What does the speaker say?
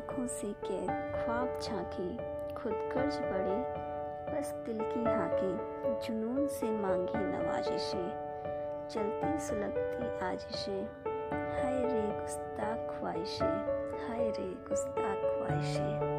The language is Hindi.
आँखों से कैद, ख्वाब झांके, खुद कर्ज बड़े बस दिल की हाके, जुनून से मांगी नवाजिशें। चलती सुलगती आजिशें। हाय रे गुस्ताख ख्वाहिशें, हाय रे गुस्ताख ख्वाहिशें।